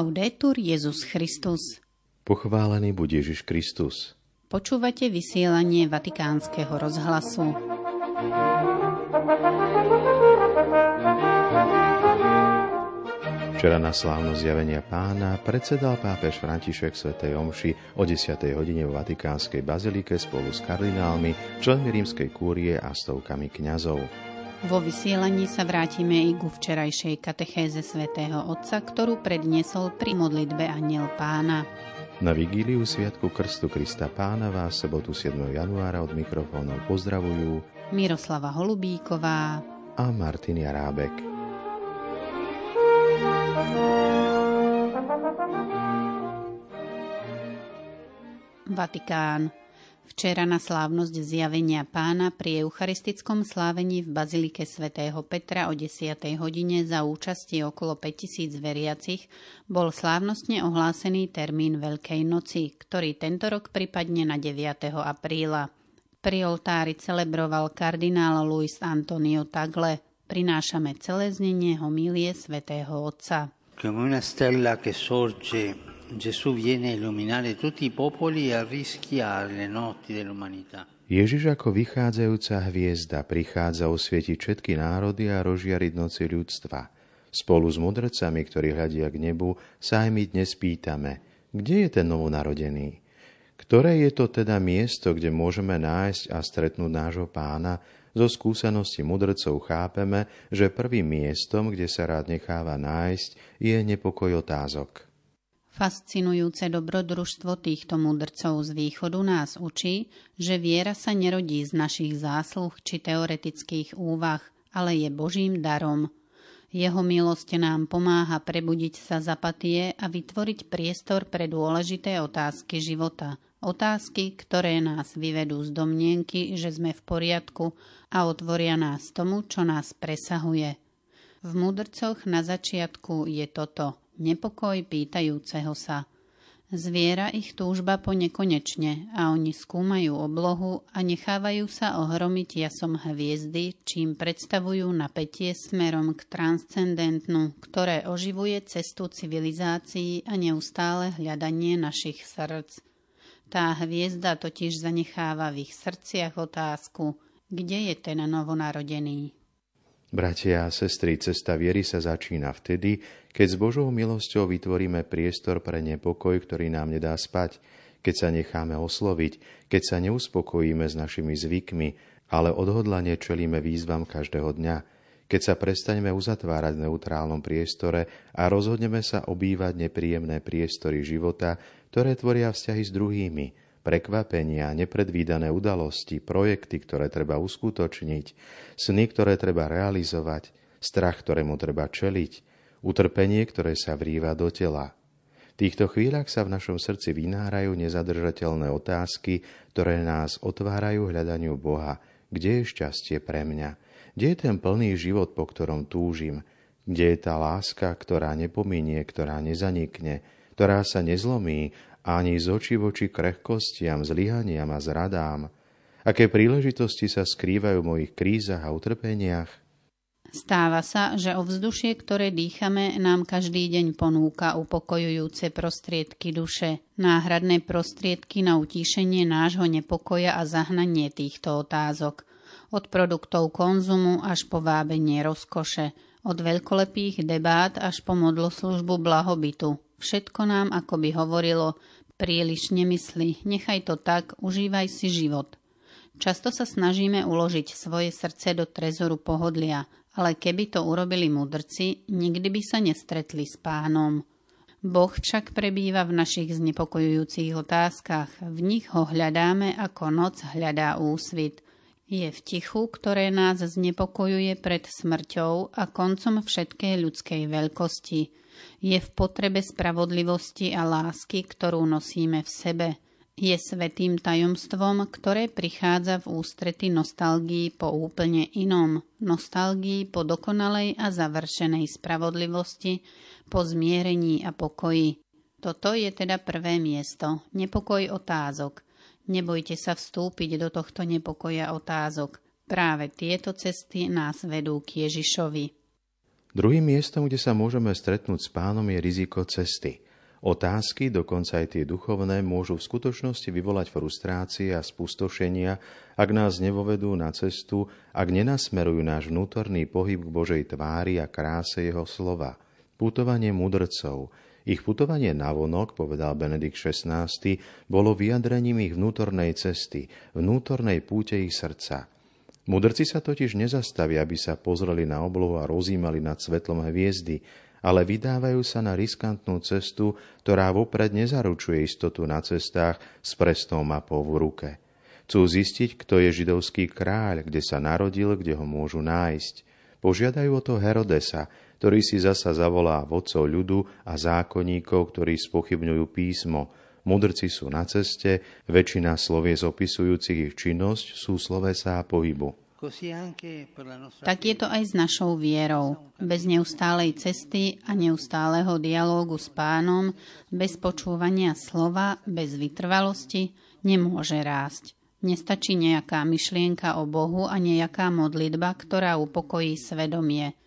Laudetur Jezus Christus. Pochválený buď Ježiš Kristus. Počúvate vysielanie Vatikánskeho rozhlasu. Včera na slávno zjavenia pána predsedal pápež František svätej Omši o 10. hodine v Vatikánskej bazilike spolu s kardinálmi, členmi rímskej kúrie a stovkami kňazov. Vo vysielaní sa vrátime i ku včerajšej katechéze svätého Otca, ktorú predniesol pri modlitbe Aniel pána. Na vigíliu Sviatku Krstu Krista Pána vás sobotu 7. januára od mikrofónov pozdravujú Miroslava Holubíková a Martin Jarábek. Vatikán. Včera na slávnosť zjavenia pána pri eucharistickom slávení v Bazilike svätého Petra o 10. hodine za účasti okolo 5000 veriacich bol slávnostne ohlásený termín Veľkej noci, ktorý tento rok pripadne na 9. apríla. Pri oltári celebroval kardinál Luis Antonio Tagle, prinášame celé znenie homílie svätého Otca. Come una stella che sorge, E. Ježiš ako vychádzajúca hviezda prichádza osvietiť všetky národy a rozžiariť noci ľudstva. Spolu s mudrcami, ktorí hľadia k nebu, sa aj my dnes pýtame, kde je ten novonarodený? Ktoré je to teda miesto, kde môžeme nájsť a stretnúť nášho pána, zo skúsenosti mudrcov chápeme, že prvým miestom, kde sa rád necháva nájsť, je nepokoj otázok. Fascinujúce dobrodružstvo týchto mudrcov z východu nás učí, že viera sa nerodí z našich zásluh či teoretických úvah, ale je Božím darom. Jeho milosť nám pomáha prebudiť sa z apatie a vytvoriť priestor pre dôležité otázky života – Otázky, ktoré nás vyvedú z domnienky, že sme v poriadku a otvoria nás tomu, čo nás presahuje. V mudrcoch na začiatku je toto nepokoj pýtajúceho sa. Zviera ich túžba po nekonečne a oni skúmajú oblohu a nechávajú sa ohromiť jasom hviezdy, čím predstavujú napätie smerom k transcendentnu, ktoré oživuje cestu civilizácií a neustále hľadanie našich srdc. Tá hviezda totiž zanecháva v ich srdciach otázku, kde je ten novonarodený. Bratia a sestry, cesta viery sa začína vtedy, keď s Božou milosťou vytvoríme priestor pre nepokoj, ktorý nám nedá spať, keď sa necháme osloviť, keď sa neuspokojíme s našimi zvykmi, ale odhodlane čelíme výzvam každého dňa, keď sa prestaneme uzatvárať v neutrálnom priestore a rozhodneme sa obývať nepríjemné priestory života, ktoré tvoria vzťahy s druhými, prekvapenia, nepredvídané udalosti, projekty, ktoré treba uskutočniť, sny, ktoré treba realizovať, strach, ktorému treba čeliť, utrpenie, ktoré sa vrýva do tela. V týchto chvíľach sa v našom srdci vynárajú nezadržateľné otázky, ktoré nás otvárajú hľadaniu Boha, kde je šťastie pre mňa, kde je ten plný život, po ktorom túžim? Kde je tá láska, ktorá nepominie, ktorá nezanikne, ktorá sa nezlomí ani z očí voči krehkostiam, zlyhaniam a zradám? Aké príležitosti sa skrývajú v mojich krízach a utrpeniach? Stáva sa, že ovzdušie, ktoré dýchame, nám každý deň ponúka upokojujúce prostriedky duše, náhradné prostriedky na utíšenie nášho nepokoja a zahnanie týchto otázok od produktov konzumu až po vábenie rozkoše, od veľkolepých debát až po modloslužbu blahobytu. Všetko nám ako by hovorilo, príliš nemysli, nechaj to tak, užívaj si život. Často sa snažíme uložiť svoje srdce do trezoru pohodlia, ale keby to urobili mudrci, nikdy by sa nestretli s pánom. Boh však prebýva v našich znepokojujúcich otázkach. V nich ho hľadáme ako noc hľadá úsvit – je v tichu, ktoré nás znepokojuje pred smrťou a koncom všetkej ľudskej veľkosti. Je v potrebe spravodlivosti a lásky, ktorú nosíme v sebe. Je svetým tajomstvom, ktoré prichádza v ústrety nostalgii po úplne inom, nostalgii po dokonalej a završenej spravodlivosti, po zmierení a pokoji. Toto je teda prvé miesto, nepokoj otázok – Nebojte sa vstúpiť do tohto nepokoja otázok. Práve tieto cesty nás vedú k Ježišovi. Druhým miestom, kde sa môžeme stretnúť s pánom, je riziko cesty. Otázky, dokonca aj tie duchovné, môžu v skutočnosti vyvolať frustrácie a spustošenia, ak nás nevovedú na cestu, ak nenasmerujú náš vnútorný pohyb k Božej tvári a kráse Jeho slova. Putovanie mudrcov, ich putovanie na vonok, povedal Benedikt XVI, bolo vyjadrením ich vnútornej cesty, vnútornej púte ich srdca. Mudrci sa totiž nezastavia, aby sa pozreli na oblohu a rozímali nad svetlom hviezdy, ale vydávajú sa na riskantnú cestu, ktorá vopred nezaručuje istotu na cestách s prestou mapou v ruke. Chcú zistiť, kto je židovský kráľ, kde sa narodil, kde ho môžu nájsť. Požiadajú o to Herodesa, ktorý si zasa zavolá vodcov ľudu a zákonníkov, ktorí spochybňujú písmo. Mudrci sú na ceste, väčšina slovies opisujúcich ich činnosť sú slovesá pohybu. Tak je to aj s našou vierou. Bez neustálej cesty a neustáleho dialógu s pánom, bez počúvania slova, bez vytrvalosti, nemôže rásť. Nestačí nejaká myšlienka o Bohu a nejaká modlitba, ktorá upokojí svedomie.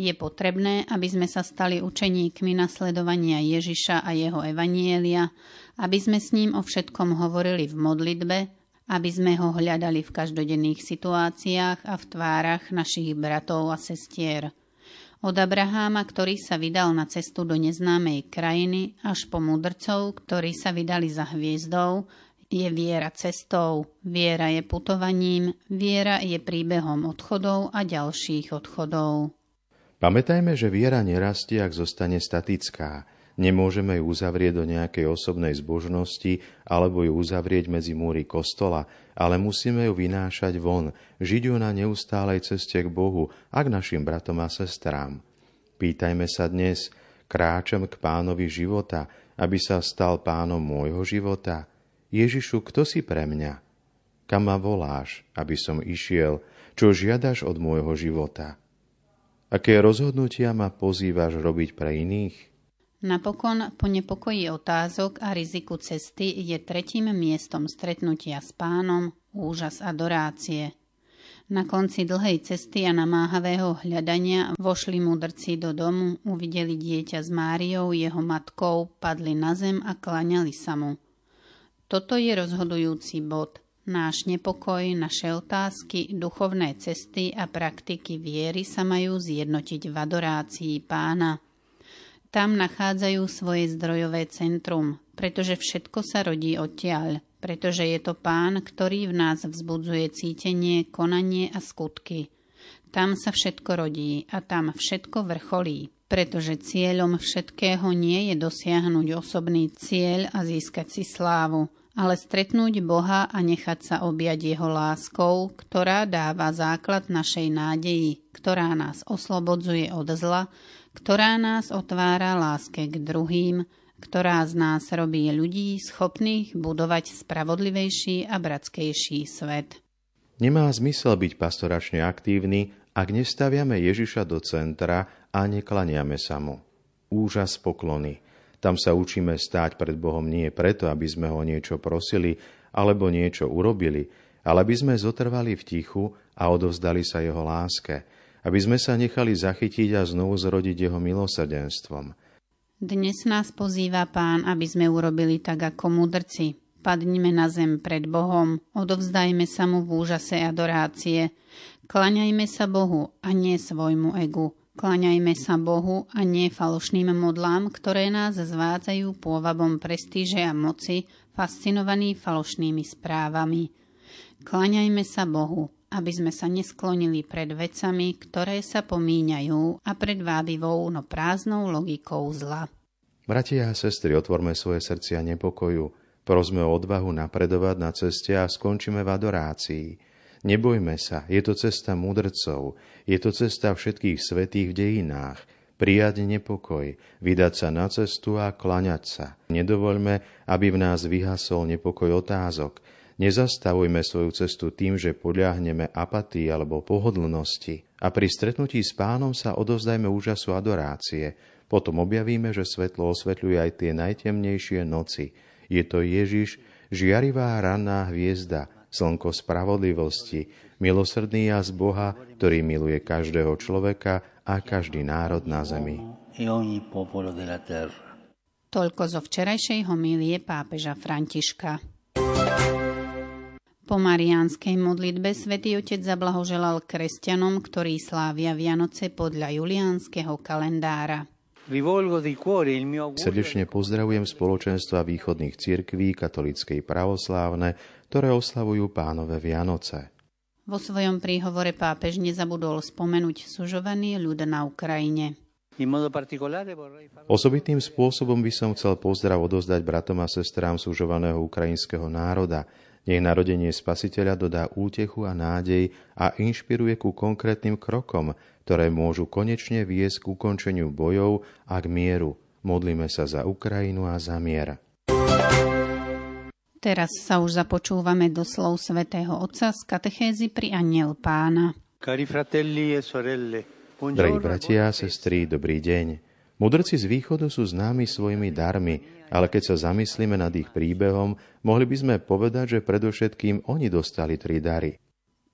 Je potrebné, aby sme sa stali učeníkmi nasledovania Ježiša a jeho evanielia, aby sme s ním o všetkom hovorili v modlitbe, aby sme ho hľadali v každodenných situáciách a v tvárach našich bratov a sestier. Od Abraháma, ktorý sa vydal na cestu do neznámej krajiny, až po mudrcov, ktorí sa vydali za hviezdou, je viera cestou, viera je putovaním, viera je príbehom odchodov a ďalších odchodov. Pamätajme, že viera nerastie, ak zostane statická. Nemôžeme ju uzavrieť do nejakej osobnej zbožnosti alebo ju uzavrieť medzi múry kostola, ale musíme ju vynášať von, žiť ju na neustálej ceste k Bohu a k našim bratom a sestrám. Pýtajme sa dnes, kráčam k pánovi života, aby sa stal pánom môjho života. Ježišu, kto si pre mňa? Kam ma voláš, aby som išiel? Čo žiadaš od môjho života? Aké rozhodnutia ma pozývaš robiť pre iných? Napokon po nepokoji otázok a riziku cesty je tretím miestom stretnutia s pánom úžas adorácie. Na konci dlhej cesty a namáhavého hľadania vošli mudrci do domu, uvideli dieťa s Máriou, jeho matkou, padli na zem a klaňali sa mu. Toto je rozhodujúci bod – Náš nepokoj, naše otázky, duchovné cesty a praktiky viery sa majú zjednotiť v adorácii pána. Tam nachádzajú svoje zdrojové centrum, pretože všetko sa rodí odtiaľ, pretože je to pán, ktorý v nás vzbudzuje cítenie, konanie a skutky. Tam sa všetko rodí a tam všetko vrcholí, pretože cieľom všetkého nie je dosiahnuť osobný cieľ a získať si slávu, ale stretnúť Boha a nechať sa objať Jeho láskou, ktorá dáva základ našej nádeji, ktorá nás oslobodzuje od zla, ktorá nás otvára láske k druhým, ktorá z nás robí ľudí schopných budovať spravodlivejší a bratskejší svet. Nemá zmysel byť pastoračne aktívny, ak nestaviame Ježiša do centra a neklaniame sa mu. Úžas poklony – tam sa učíme stáť pred Bohom nie preto, aby sme ho niečo prosili alebo niečo urobili, ale aby sme zotrvali v tichu a odovzdali sa jeho láske, aby sme sa nechali zachytiť a znovu zrodiť jeho milosrdenstvom. Dnes nás pozýva Pán, aby sme urobili tak ako mudrci. Padnime na zem pred Bohom, odovzdajme sa mu v úžase adorácie. Klaňajme sa Bohu a nie svojmu egu. Kláňajme sa Bohu a nie falošným modlám, ktoré nás zvádzajú pôvabom prestíže a moci, fascinovaní falošnými správami. Kláňajme sa Bohu, aby sme sa nesklonili pred vecami, ktoré sa pomíňajú a pred vábivou, no prázdnou logikou zla. Bratia a sestry, otvorme svoje srdcia nepokoju, prosme o odvahu napredovať na ceste a skončíme v adorácii – Nebojme sa, je to cesta mudrcov, je to cesta všetkých svetých v dejinách, prijať nepokoj, vydať sa na cestu a klaňať sa. Nedovoľme, aby v nás vyhasol nepokoj otázok. Nezastavujme svoju cestu tým, že podľahneme apatii alebo pohodlnosti a pri stretnutí s pánom sa odovzdajme úžasu adorácie. Potom objavíme, že svetlo osvetľuje aj tie najtemnejšie noci. Je to Ježiš, žiarivá ranná hviezda, slnko spravodlivosti, milosrdný a z Boha, ktorý miluje každého človeka a každý národ na zemi. Toľko zo včerajšej homílie pápeža Františka. Po mariánskej modlitbe svätý Otec zablahoželal kresťanom, ktorí slávia Vianoce podľa juliánskeho kalendára. Srdečne pozdravujem spoločenstva východných cirkví katolíckej pravoslávne, ktoré oslavujú pánové Vianoce. Vo svojom príhovore pápež nezabudol spomenúť sužovaný ľud na Ukrajine. Osobitným spôsobom by som chcel pozdrav odozdať bratom a sestrám súžovaného ukrajinského národa. Nech narodenie spasiteľa dodá útechu a nádej a inšpiruje ku konkrétnym krokom, ktoré môžu konečne viesť k ukončeniu bojov a k mieru. Modlíme sa za Ukrajinu a za mier. Teraz sa už započúvame do slov svätého Otca z katechézy pri Aniel Pána. Cari fratelli e sorelle, Drahí bratia a sestry, dobrý deň. Mudrci z východu sú známi svojimi darmi, ale keď sa zamyslíme nad ich príbehom, mohli by sme povedať, že predovšetkým oni dostali tri dary.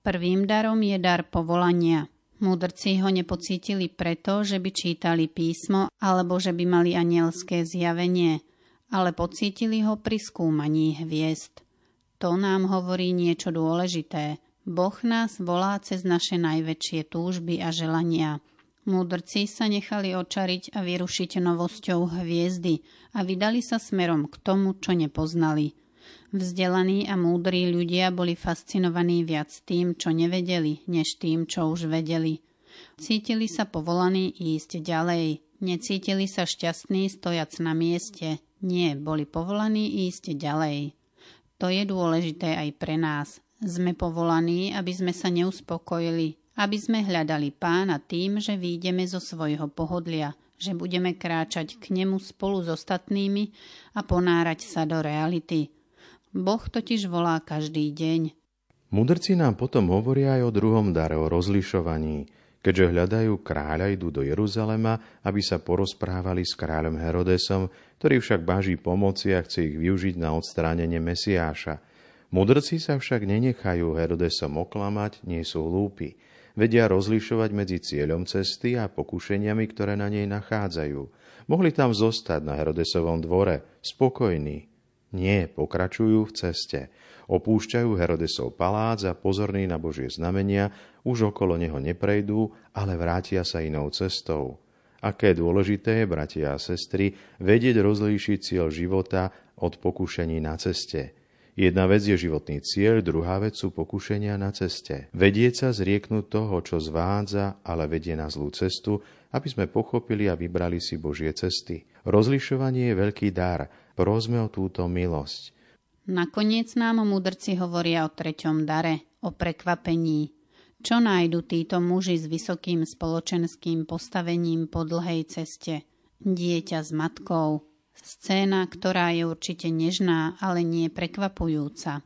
Prvým darom je dar povolania. Mudrci ho nepocítili preto, že by čítali písmo alebo že by mali anielské zjavenie, ale pocítili ho pri skúmaní hviezd. To nám hovorí niečo dôležité – Boh nás volá cez naše najväčšie túžby a želania. Múdrci sa nechali očariť a vyrušiť novosťou hviezdy a vydali sa smerom k tomu, čo nepoznali. Vzdelaní a múdri ľudia boli fascinovaní viac tým, čo nevedeli, než tým, čo už vedeli. Cítili sa povolaní ísť ďalej, necítili sa šťastní stojac na mieste, nie, boli povolaní ísť ďalej. To je dôležité aj pre nás, sme povolaní, aby sme sa neuspokojili, aby sme hľadali pána tým, že výjdeme zo svojho pohodlia, že budeme kráčať k nemu spolu s ostatnými a ponárať sa do reality. Boh totiž volá každý deň. Mudrci nám potom hovoria aj o druhom dare, o rozlišovaní. Keďže hľadajú kráľa, idú do Jeruzalema, aby sa porozprávali s kráľom Herodesom, ktorý však baží pomoci a chce ich využiť na odstránenie Mesiáša. Mudrci sa však nenechajú Herodesom oklamať, nie sú hlúpi. Vedia rozlišovať medzi cieľom cesty a pokušeniami, ktoré na nej nachádzajú. Mohli tam zostať na Herodesovom dvore, spokojní. Nie, pokračujú v ceste. Opúšťajú Herodesov palác a pozorní na Božie znamenia už okolo neho neprejdú, ale vrátia sa inou cestou. Aké dôležité je, bratia a sestry, vedieť rozlíšiť cieľ života od pokušení na ceste. Jedna vec je životný cieľ, druhá vec sú pokušenia na ceste. Vedieť sa zrieknúť toho, čo zvádza, ale vedie na zlú cestu, aby sme pochopili a vybrali si Božie cesty. Rozlišovanie je veľký dar. Prosme o túto milosť. Nakoniec nám mudrci hovoria o treťom dare, o prekvapení. Čo nájdu títo muži s vysokým spoločenským postavením po dlhej ceste? Dieťa s matkou, Scéna, ktorá je určite nežná, ale nie prekvapujúca.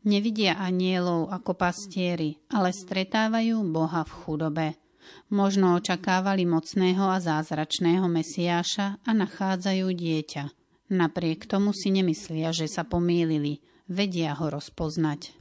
Nevidia anielov ako pastieri, ale stretávajú Boha v chudobe. Možno očakávali mocného a zázračného Mesiáša a nachádzajú dieťa. Napriek tomu si nemyslia, že sa pomýlili, vedia ho rozpoznať.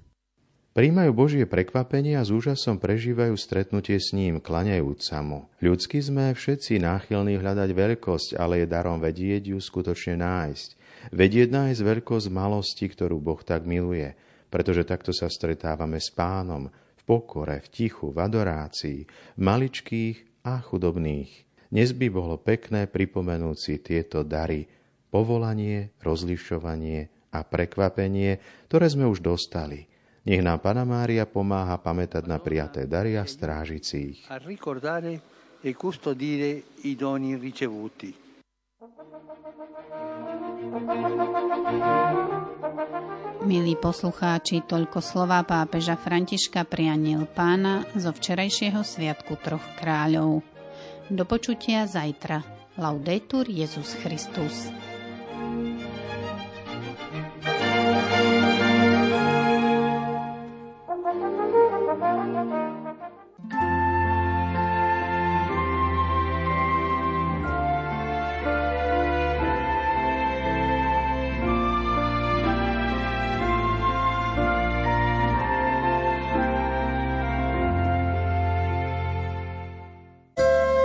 Príjmajú Božie prekvapenie a s úžasom prežívajú stretnutie s ním, klaňajúc sa mu. Ľudsky sme všetci náchylní hľadať veľkosť, ale je darom vedieť ju skutočne nájsť. Vedieť nájsť veľkosť malosti, ktorú Boh tak miluje, pretože takto sa stretávame s pánom, v pokore, v tichu, v adorácii, v maličkých a chudobných. Dnes by bolo pekné pripomenúť si tieto dary, povolanie, rozlišovanie a prekvapenie, ktoré sme už dostali – nech nám Pana Mária pomáha pamätať na prijaté dary a strážiť si ich. E custodire i doni ricevuti. Milí poslucháči, toľko slova pápeža Františka prianiel pána zo včerajšieho sviatku troch kráľov. Do počutia zajtra. Laudetur Jezus Christus.